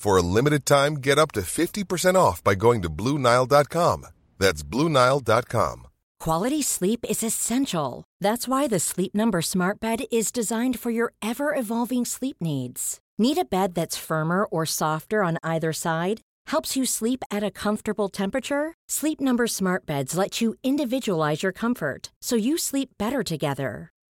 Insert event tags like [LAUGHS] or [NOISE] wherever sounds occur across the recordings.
For a limited time, get up to 50% off by going to BlueNile.com. That's BlueNile.com. Quality sleep is essential. That's why the Sleep Number Smart Bed is designed for your ever evolving sleep needs. Need a bed that's firmer or softer on either side? Helps you sleep at a comfortable temperature? Sleep Number Smart Beds let you individualize your comfort so you sleep better together.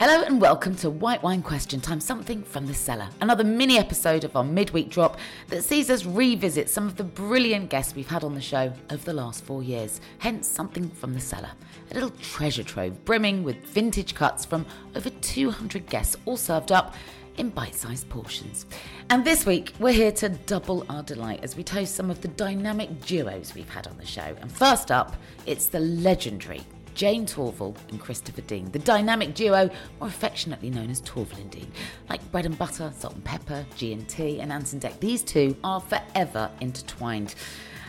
Hello and welcome to White Wine Question Time, something from the cellar. Another mini episode of our midweek drop that sees us revisit some of the brilliant guests we've had on the show over the last four years. Hence, something from the cellar. A little treasure trove brimming with vintage cuts from over 200 guests, all served up in bite sized portions. And this week, we're here to double our delight as we toast some of the dynamic duos we've had on the show. And first up, it's the legendary Jayne Torvill and Christopher Dean, the dynamic duo more affectionately known as Torval and Dean. Like bread and butter, salt and pepper, G&T and Ant and Dec, these two are forever intertwined.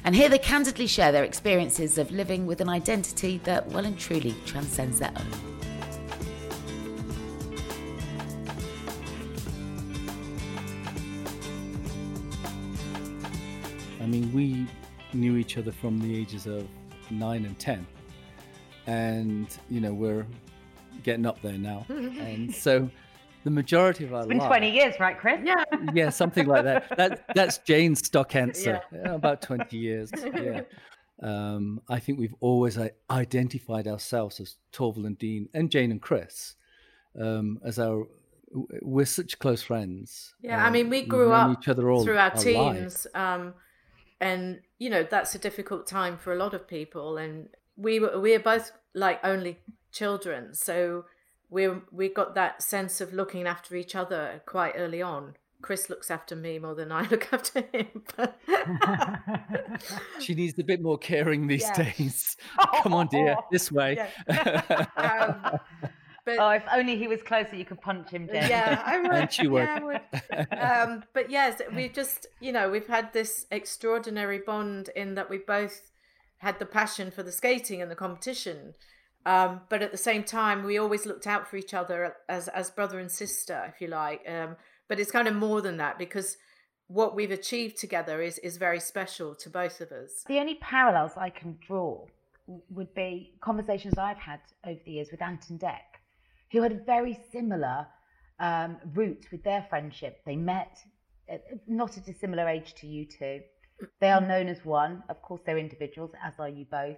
And here they candidly share their experiences of living with an identity that well and truly transcends their own. I mean, we knew each other from the ages of nine and ten, and you know we're getting up there now, [LAUGHS] and so the majority of our It's been life, 20 years, right, Chris? Yeah. [LAUGHS] yeah, something like that. That that's Jane's stock answer. Yeah, about twenty years. Yeah. [LAUGHS] Um, I think we've always identified ourselves as Torvill and Dean and Jane and Chris um, as our. We're such close friends. Yeah, I Um, mean, we grew up each other all through our lives. teens, um, and you know that's a difficult time for a lot of people. And we were we are both like only children, so we we got that sense of looking after each other quite early on. Chris looks after me more than I [LAUGHS] look after him. [LAUGHS] She needs a bit more caring these Yeah. days. Come on, dear, [LAUGHS] this way. um, but Oh, if only he was closer, you could punch him down. yeah, I would. And she would. Yeah, I would. Um, but yes, we just, you know, we've had this extraordinary bond in that we both had the passion for the skating and the competition. Um, but at the same time, we always looked out for each other as as brother and sister, if you like. Um, but it's kind of more than that because what we've achieved together is is very special to both of us. The only parallels I can draw would be conversations I've had over the years with Anton and Dec, who had a very similar um, route with their friendship. They met at not at a dissimilar age to you two. They are known as one. Of course, they're individuals, as are you both.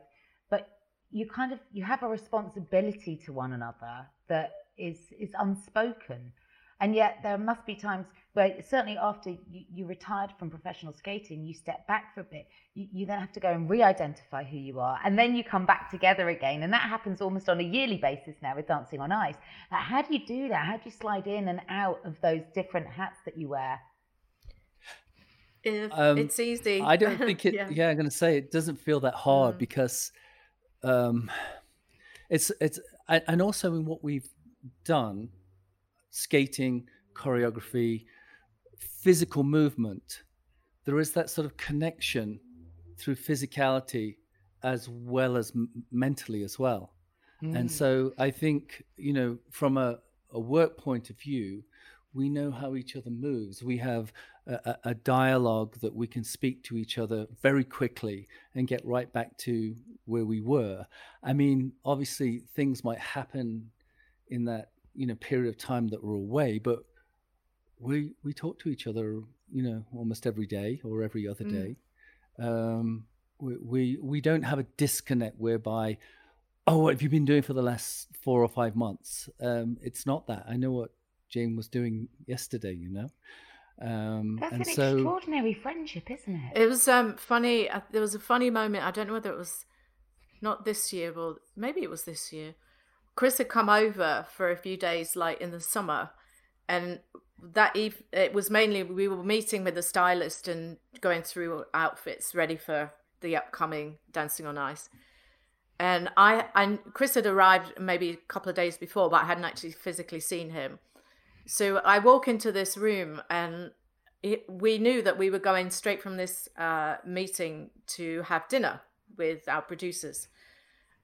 But you kind of you have a responsibility to one another that is is unspoken. And yet there must be times where certainly after you, you retired from professional skating, you step back for a bit. You, you then have to go and re-identify who you are, and then you come back together again. And that happens almost on a yearly basis now with Dancing on Ice. Like, how do you do that? How do you slide in and out of those different hats that you wear? Um, it's easy. I don't think [LAUGHS] it. yeah. yeah. I'm going to say it doesn't feel that hard mm. because um, it's it's and also in what we've done, skating, choreography, physical movement, there is that sort of connection through physicality as well as m- mentally as well. Mm. And so I think, you know, from a, a work point of view, we know how each other moves. We have a, a, dialogue that we can speak to each other very quickly and get right back to where we were. I mean, obviously, things might happen in that you know period of time that we're away, but we we talk to each other, you know, almost every day or every other mm. day. Um, we, we we don't have a disconnect whereby, oh, what have you been doing for the last four or five months? Um, it's not that. I know what Jane was doing yesterday. You know. Um, That's an so, extraordinary friendship, isn't it? It was um, funny. Uh, there was a funny moment. I don't know whether it was not this year or maybe it was this year. Chris had come over for a few days, like in the summer, and that eve it was mainly we were meeting with the stylist and going through outfits ready for the upcoming Dancing on Ice. And I and Chris had arrived maybe a couple of days before, but I hadn't actually physically seen him. So I walk into this room and it, we knew that we were going straight from this uh, meeting to have dinner with our producers.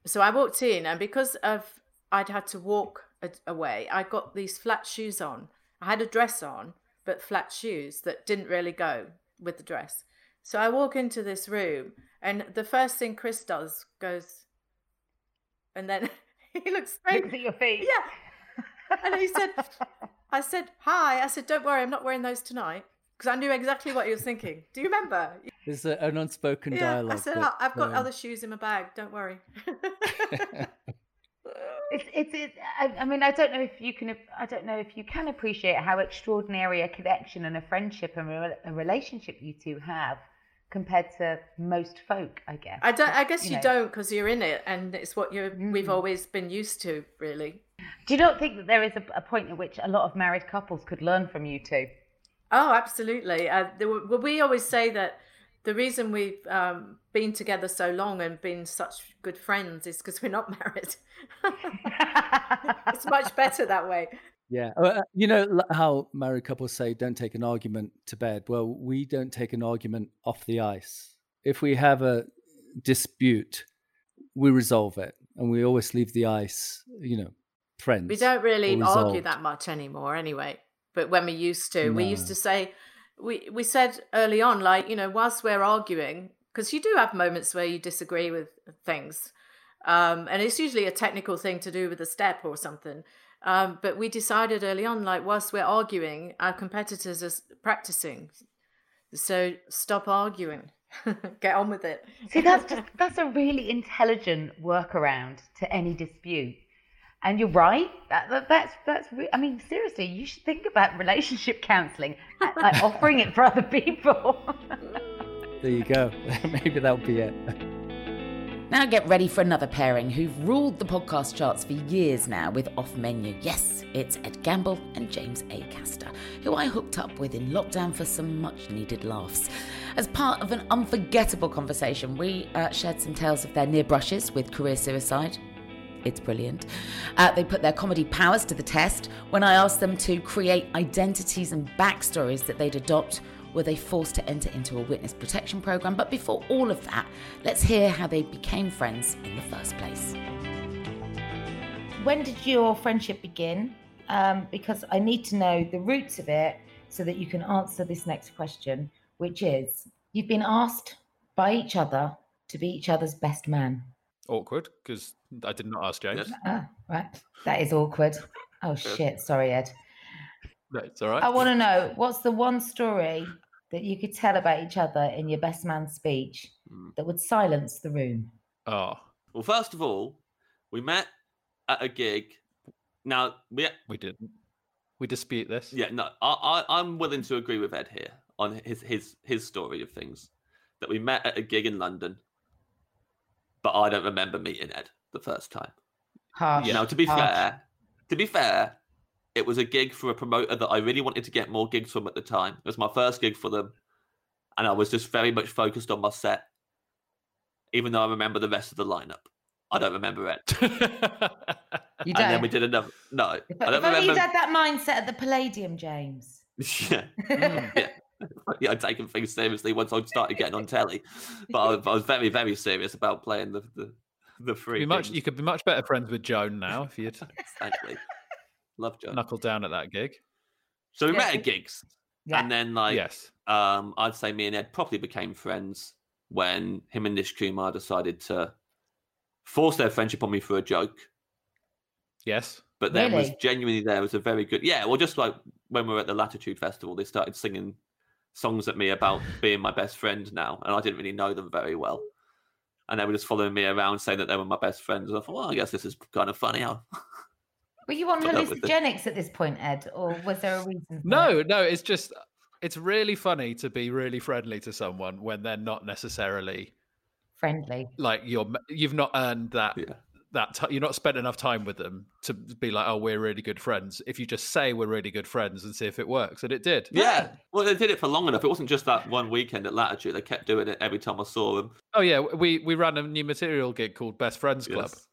So I walked in, and because of I'd had to walk a- away, I got these flat shoes on. I had a dress on, but flat shoes that didn't really go with the dress. So I walk into this room, and the first thing Chris does goes, and then [LAUGHS] he looks straight looks at your feet. Yeah, and he said, I said, hi. I said, don't worry, I'm not wearing those tonight. Because I knew exactly what he was thinking. Do you remember? There's a, an unspoken yeah, dialogue. I said, that, I've got um... other shoes in my bag. Don't worry. [LAUGHS] it's, it's, it's I, I, mean, I don't know if you can, I don't know if you can appreciate how extraordinary a connection and a friendship and a, a relationship you two have compared to most folk, I guess. I don't. I guess you, you know. don't because you're in it, and it's what you mm. we've always been used to, really. Do you not think that there is a, a, point at which a lot of married couples could learn from you two? Oh, absolutely. Uh, were, we always say that the reason we've um, been together so long and been such good friends is because we're not [LAUGHS] married. it's much better that way. Yeah. Uh, uh, you know how married couples say, don't take an argument to bed? Well, we don't take an argument off the ice. If we have a dispute, we resolve it and we always leave the ice, you know, friends. We don't really argue that much anymore, anyway. But when we used to, no. we used to say, we we said early on, like you know, whilst we're arguing, because you do have moments where you disagree with things, um, and it's usually a technical thing to do with a step or something. Um, but we decided early on, like whilst we're arguing, our competitors are practicing, so stop arguing. [LAUGHS] Get on with it. See, that's just [LAUGHS] that's a really intelligent workaround to any dispute. And you're right. That, that, that's that's. I mean, seriously, you should think about relationship counselling, like [LAUGHS] offering it for other people. there you go. [LAUGHS] Maybe that'll be it. Now get ready for another pairing who've ruled the podcast charts for years now with Off Menu. Yes, it's Ed Gamble and James Acaster, who I hooked up with in lockdown for some much needed laughs. As part of an unforgettable conversation, we uh, shared some tales of their near brushes with career suicide, it's brilliant. Uh, they put their comedy powers to the test. When I asked them to create identities and backstories that they'd adopt, were they forced to enter into a witness protection program? But before all of that, let's hear how they became friends in the first place. When did your friendship begin? Um, because I need to know the roots of it so that you can answer this next question, which is you've been asked by each other to be each other's best man. Awkward because I did not ask James. Ah, right. That is awkward. Oh shit. Sorry, Ed. That's all right. I want to know what's the one story that you could tell about each other in your best man speech mm. that would silence the room. Oh. Well, first of all, we met at a gig. Now we we didn't. We dispute this. Yeah, no, I, I I'm willing to agree with Ed here on his his his story of things. That we met at a gig in London, but I don't remember meeting Ed the first time. Harsh. know. to be harsh. fair, to be fair, it was a gig for a promoter that I really wanted to get more gigs from at the time. It was my first gig for them, and I was just very much focused on my set, even though I remember the rest of the lineup. I don't remember it. [LAUGHS] You And don't. And then we did another. No, If, I don't only you'd had that mindset at the Palladium, James. [LAUGHS] yeah, mm. yeah. [LAUGHS] yeah, I'd taken things seriously once I started getting on telly, but I, was- I was very, very serious about playing the the, the free. Much, you could be much better friends with Joan now if you'd [LAUGHS] Exactly. Love Joan. knuckle down at that gig. So we Yeah. met at gigs, Yeah. and then like yes. um, I'd say me and Ed probably became friends when him and Nish Kumar decided to force their friendship on me for a joke. Yes. But then was genuinely there was a very good yeah. Well, just like when we were at the Latitude Festival, they started singing songs at me about being my best friend now, and I didn't really know them very well. And they were just following me around saying that they were my best friends. And I thought, well, I guess this is kind of funny. How [LAUGHS] Were you on Put up with it. hallucinogenics at this point, Ed, or was there a reason? for it? No, no, it's just it's really funny to be really friendly to someone when they're not necessarily friendly. like you're you've not earned that yeah. That ti you're not spent enough time with them to be like oh we're really good friends if you just say we're really good friends and see if it works and it did Yeah. Well, they did it for long enough. It wasn't just that one weekend at Latitude. They kept doing it every time I saw them. oh yeah we we ran a new material gig called best friends club Yes.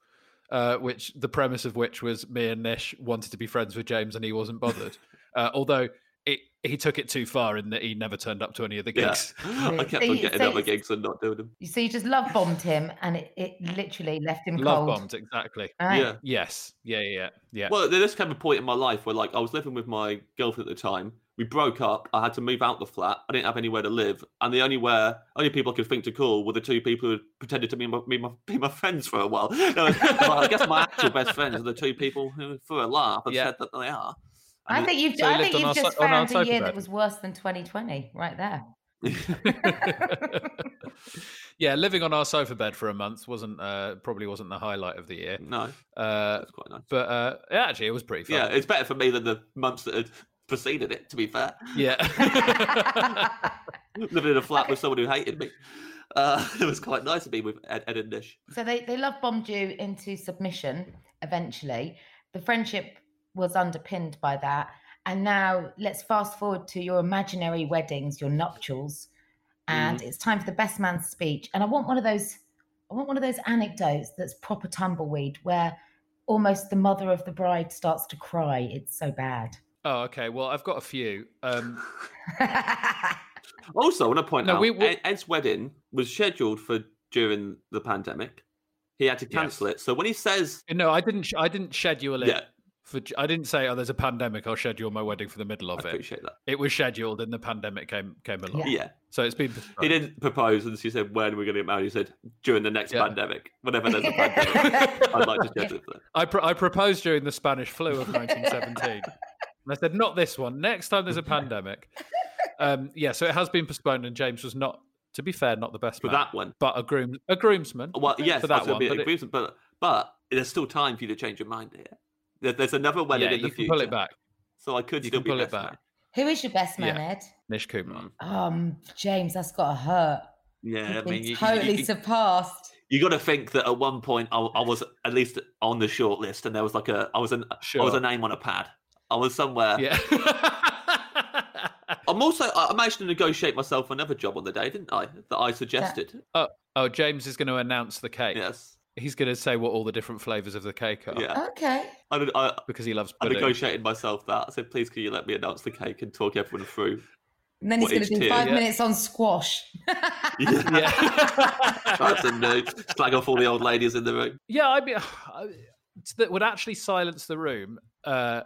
uh, which the premise of which was me and Nish wanted to be friends with James and he wasn't bothered [LAUGHS] uh, although it he took it too far in that he never turned up to any of the Yeah. gigs [LAUGHS] I kept So on you- getting so other gigs and not doing them. So you just love bombed him, and it, it literally left him love cold. bombed exactly Right. Yeah. yes yeah yeah yeah yeah Well, there just came a point in my life where, like, I was living with my girlfriend at the time. We broke up. I had to move out the flat. I didn't have anywhere to live, and the only where only people I could think to call were the two people who pretended to be my, be my, be my friends for a while. [LAUGHS] No, well, I guess my actual best friends are the two people who, for a laugh, have Yeah. said that they are. I think you've, So I think you've our just so- found a year bed. that was worse than 2020, right there. [LAUGHS] yeah, living on our sofa bed for a month wasn't uh, probably wasn't the highlight of the year. No, Uh, that's quite nice. but uh, yeah, actually, it was pretty fun. Yeah, it's better for me than the months that had preceded it. To be fair, yeah. [LAUGHS] living in a flat with someone who hated me, uh, [LAUGHS] it was quite nice to be with Ed, Ed and Nish. So they, they love bombed you into submission eventually. The friendship was underpinned by that. And now let's fast forward to your imaginary weddings, your nuptials. And it's time for the best man's speech. And I want one of those, I want one of those anecdotes that's proper tumbleweed where almost the mother of the bride starts to cry. It's so bad. oh, okay. Well, I've got a few. Um, [LAUGHS] Also, I want to point No, out we- we- Ed's wedding was scheduled for during the pandemic. He had to cancel it. So when he says, no, I didn't. I didn't schedule it. Yeah. For, j- I didn't say, "Oh, there's a pandemic. I'll schedule my wedding for the middle I of it." appreciate that. It was scheduled, and the pandemic came came along. Yeah. So it's been. He didn't propose, and she said, "When are we going to get married?" He said, "During the next Yeah. pandemic, whenever there's a [LAUGHS] pandemic, I'd like to schedule it." That." I, pro- I proposed during the Spanish flu of 1917. and I said, not this one. Next time there's a pandemic. Um, yeah, so it has been postponed, and James was not, to be fair, not the best For man, that one. but a groom, a groomsman. Well, yes, for that that one. be But, a it- agreement, but but there's still time for you to change your mind here. There- There's another wedding yeah, in the you can future, pull it back. so I could You still can be pull it best man. back. Who is your best man, Yeah. Ed? Nish Kumar. Um, James, that's got to hurt. Yeah, I You've mean, been you, you- totally you- surpassed. you got to think that at one point I, I was at least on the short list, and there was like a I was an I was a name on a pad. I was somewhere. Yeah. [LAUGHS] I'm also I managed to negotiate myself another job on the day, didn't I? That I suggested. oh, oh, James is going to announce the cake. Yes. He's going to say what all the different flavors of the cake are. Yeah. Okay. I, I, Because he loves I pudding. negotiated myself that. I said, please, can you let me announce the cake and talk everyone through? And then he's going to do tier, five yeah. minutes on squash. Yeah. [LAUGHS] That's a new slag off all the old ladies in the room. Yeah, I mean, [SIGHS] I- that would actually silence the room. Uh,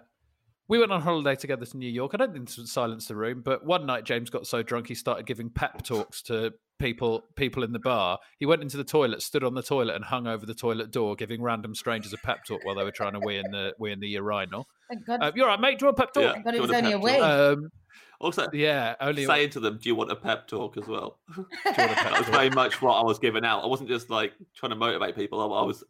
we went on holiday together to New York. I don't think this would silence the room, but one night James got so drunk he started giving pep talks to people people in the bar. He went into the toilet, stood on the toilet, and hung over the toilet door, giving random strangers a pep talk while they were trying to wee in the wee in the urinal. Thank God. Uh, You're right, mate. Do you want a pep talk? Thank God do it was a only a pep wee. Um, Also, yeah, only saying to them, do you want a pep talk as well? [LAUGHS] do you want a pep That was very much what I was giving out. I wasn't just like trying to motivate people. I, I was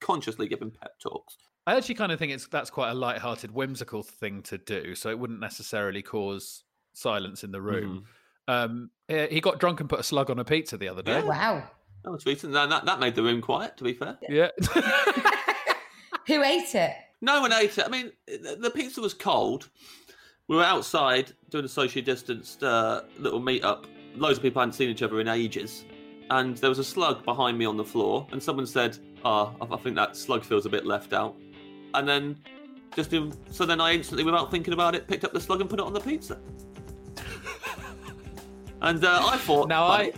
consciously giving pep talks. I actually kind of think it's that's quite a light-hearted, whimsical thing to do. So it wouldn't necessarily cause silence in the room. Um, he got drunk and put a slug on a pizza the other day. Wow. That was recent. That, that, that made the room quiet, to be fair. Yeah. [LAUGHS] Who ate it? No one ate it. I mean, the, the pizza was cold. We were outside doing a socially distanced uh, little meet-up. Loads of people hadn't seen each other in ages. And there was a slug behind me on the floor. And someone said, oh, I I think that slug feels a bit left out. And then, just in, so then I instantly, without thinking about it, picked up the slug and put it on the pizza. And uh, I thought, Now I-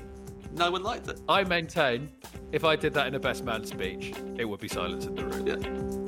no one liked it. I maintain if I did that in a best man speech, it would be silence in the room. Yeah.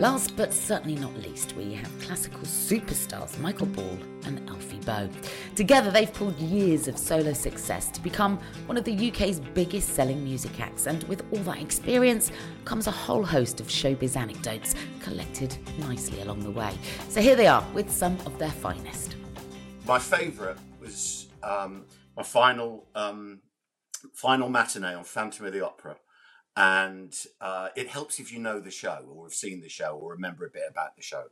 Last but certainly not least, we have classical superstars Michael Ball and Alfie Boe. Together, they've pulled years of solo success to become one of the UK's biggest selling music acts, and with all that experience comes a whole host of showbiz anecdotes collected nicely along the way. So here they are with some of their finest. My favourite was um, my final um, final matinee on Phantom of the Opera, and uh, it helps if you know the show or have seen the show or remember a bit about the show.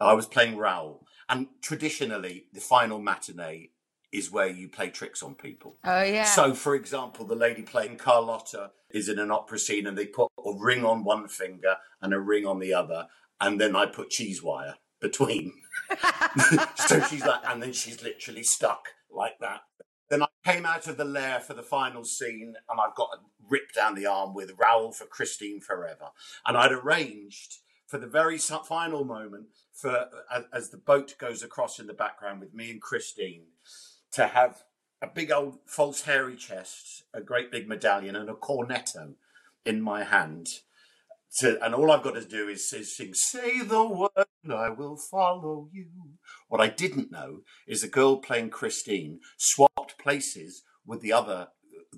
I was playing Raoul, and traditionally, the final matinee is where you play tricks on people. Oh yeah. So, for example, the lady playing Carlotta is in an opera scene, and they put a ring on one finger and a ring on the other, and then I put cheese wire between. [LAUGHS] so she's like, and then she's literally stuck like that. Came out of the lair for the final scene, and I've got a rip down the arm with Raoul for Christine Forever, and I'd arranged for the very final moment for as the boat goes across in the background with me and Christine to have a big old false hairy chest, a great big medallion, and a cornetto in my hand. To, and all I've got to do is, is sing, say the word, and I will follow you. What I didn't know is the girl playing Christine swapped places with the other,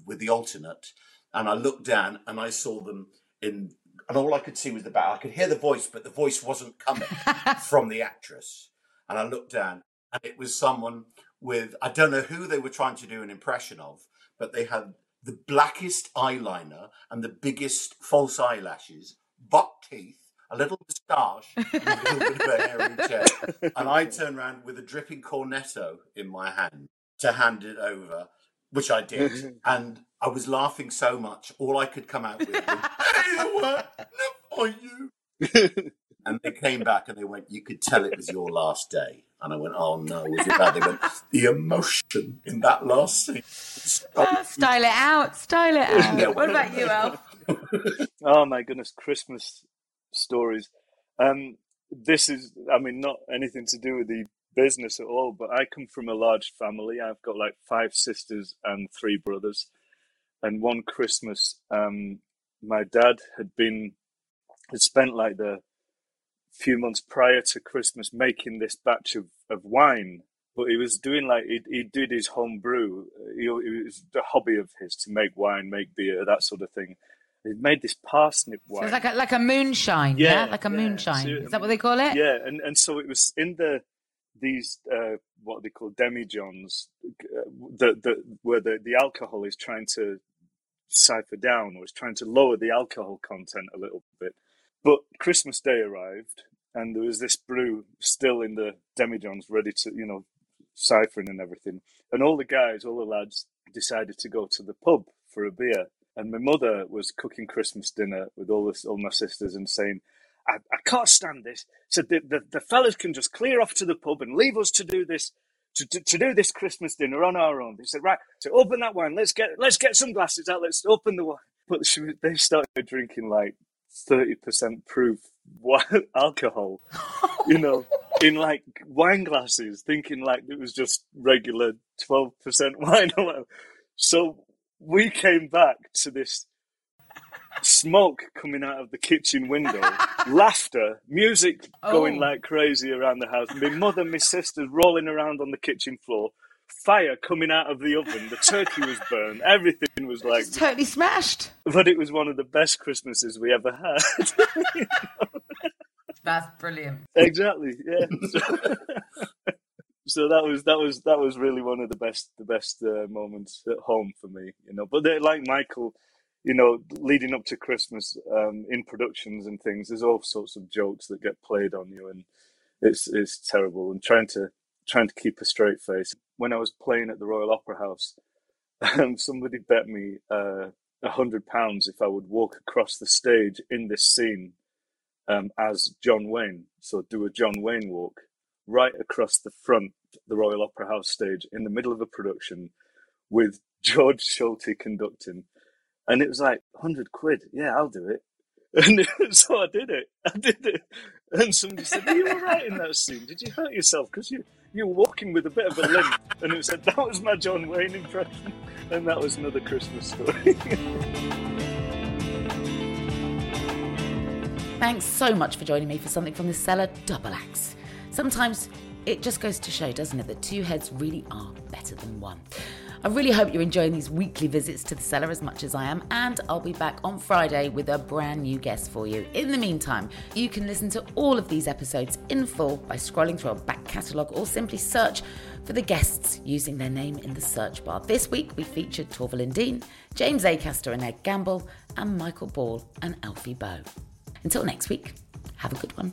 with the alternate. And I looked down and I saw them in, and all I could see was the back. I could hear the voice, but the voice wasn't coming [LAUGHS] from the actress. And I looked down and it was someone with, I don't know who they were trying to do an impression of, but they had the blackest eyeliner and the biggest false eyelashes, buck teeth, a little moustache, and a little bit of a hairy chest. And I [LAUGHS] turned around with a dripping cornetto in my hand to hand it over, which I did. [LAUGHS] And I was laughing so much, all I could come out with was, [LAUGHS] "Hey, the word, not for you." And they came back and they went, You could tell it was your last day. And I went, Oh no, was it bad? They went, The emotion in that last scene. Oh, style it out. Style it out. Yeah, what about you, Elf? oh my goodness, Christmas stories. Um, this is, I mean, not anything to do with the business at all, but I come from a large family. I've got like five sisters and three brothers. And one Christmas, um, my dad had been, had spent like the few months prior to Christmas making this batch of, of wine. But he was doing like, he, he did his home brew. He, it was a hobby of his to make wine, make beer, that sort of thing. He made this parsnip wine. So like a, like a moonshine, yeah, like a yeah. moonshine. So, Is that what they call it? Yeah, and, and so it was in the these uh, what they call demijohns, uh, the, the where the, the alcohol is trying to cipher down or is trying to lower the alcohol content a little bit. But Christmas Day arrived, and there was this brew still in the demijohns, ready to you know ciphering and everything. And all the guys, all the lads, decided to go to the pub for a beer. And my mother was cooking Christmas dinner with all this, all my sisters, and saying, I, I can't stand this. So the, the, the fellas can just clear off to the pub and leave us to do this to, to, to do this Christmas dinner on our own. They said, right, so open that wine. Let's get let's get some glasses out. Let's open the wine. But [LAUGHS] they started drinking like thirty percent proof [LAUGHS] alcohol, you know, in like wine glasses, thinking like it was just regular twelve percent [LAUGHS] wine or whatever. So we came back to this smoke coming out of the kitchen window, [LAUGHS] laughter, music going Oh. like crazy around the house. My mother, my sisters rolling around on the kitchen floor, fire coming out of the oven. The turkey was burned. Everything was like. It's totally smashed. But it was one of the best Christmases we ever had. [LAUGHS] That's brilliant. exactly. Yeah. So, [LAUGHS] so that was that was that was really one of the best the best uh, moments at home for me. You know, but like Michael, you know, leading up to Christmas um, in productions and things, there's all sorts of jokes that get played on you, and it's it's terrible. And trying to trying to keep a straight face. When I was playing at the Royal Opera House, [LAUGHS] um, somebody bet me uh, a hundred pounds if I would walk across the stage in this scene um, as John Wayne. So do a John Wayne walk right across the front, the Royal Opera House stage, in the middle of a production, with [LAUGHS] George Schulte conducting. And it was like, 100 quid. Yeah, I'll do it. And [LAUGHS] so I did it. I did it. And somebody said, Are you all right in that scene? Did you hurt yourself? Because you, you were walking with a bit of a limp. And it said, That was my John Wayne impression. And that was another Christmas story. [LAUGHS] Thanks so much for joining me for something from the cellar double acts. Sometimes it just goes to show, doesn't it, that two heads really are better than one. I really hope you're enjoying these weekly visits to the cellar as much as I am, and I'll be back on Friday with a brand new guest for you. In the meantime, you can listen to all of these episodes in full by scrolling through our back catalogue or simply search for the guests using their name in the search bar. This week we featured Torvill Dean, James Acaster and Ed Gamble, and Michael Ball and Alfie Boe. Until next week, have a good one.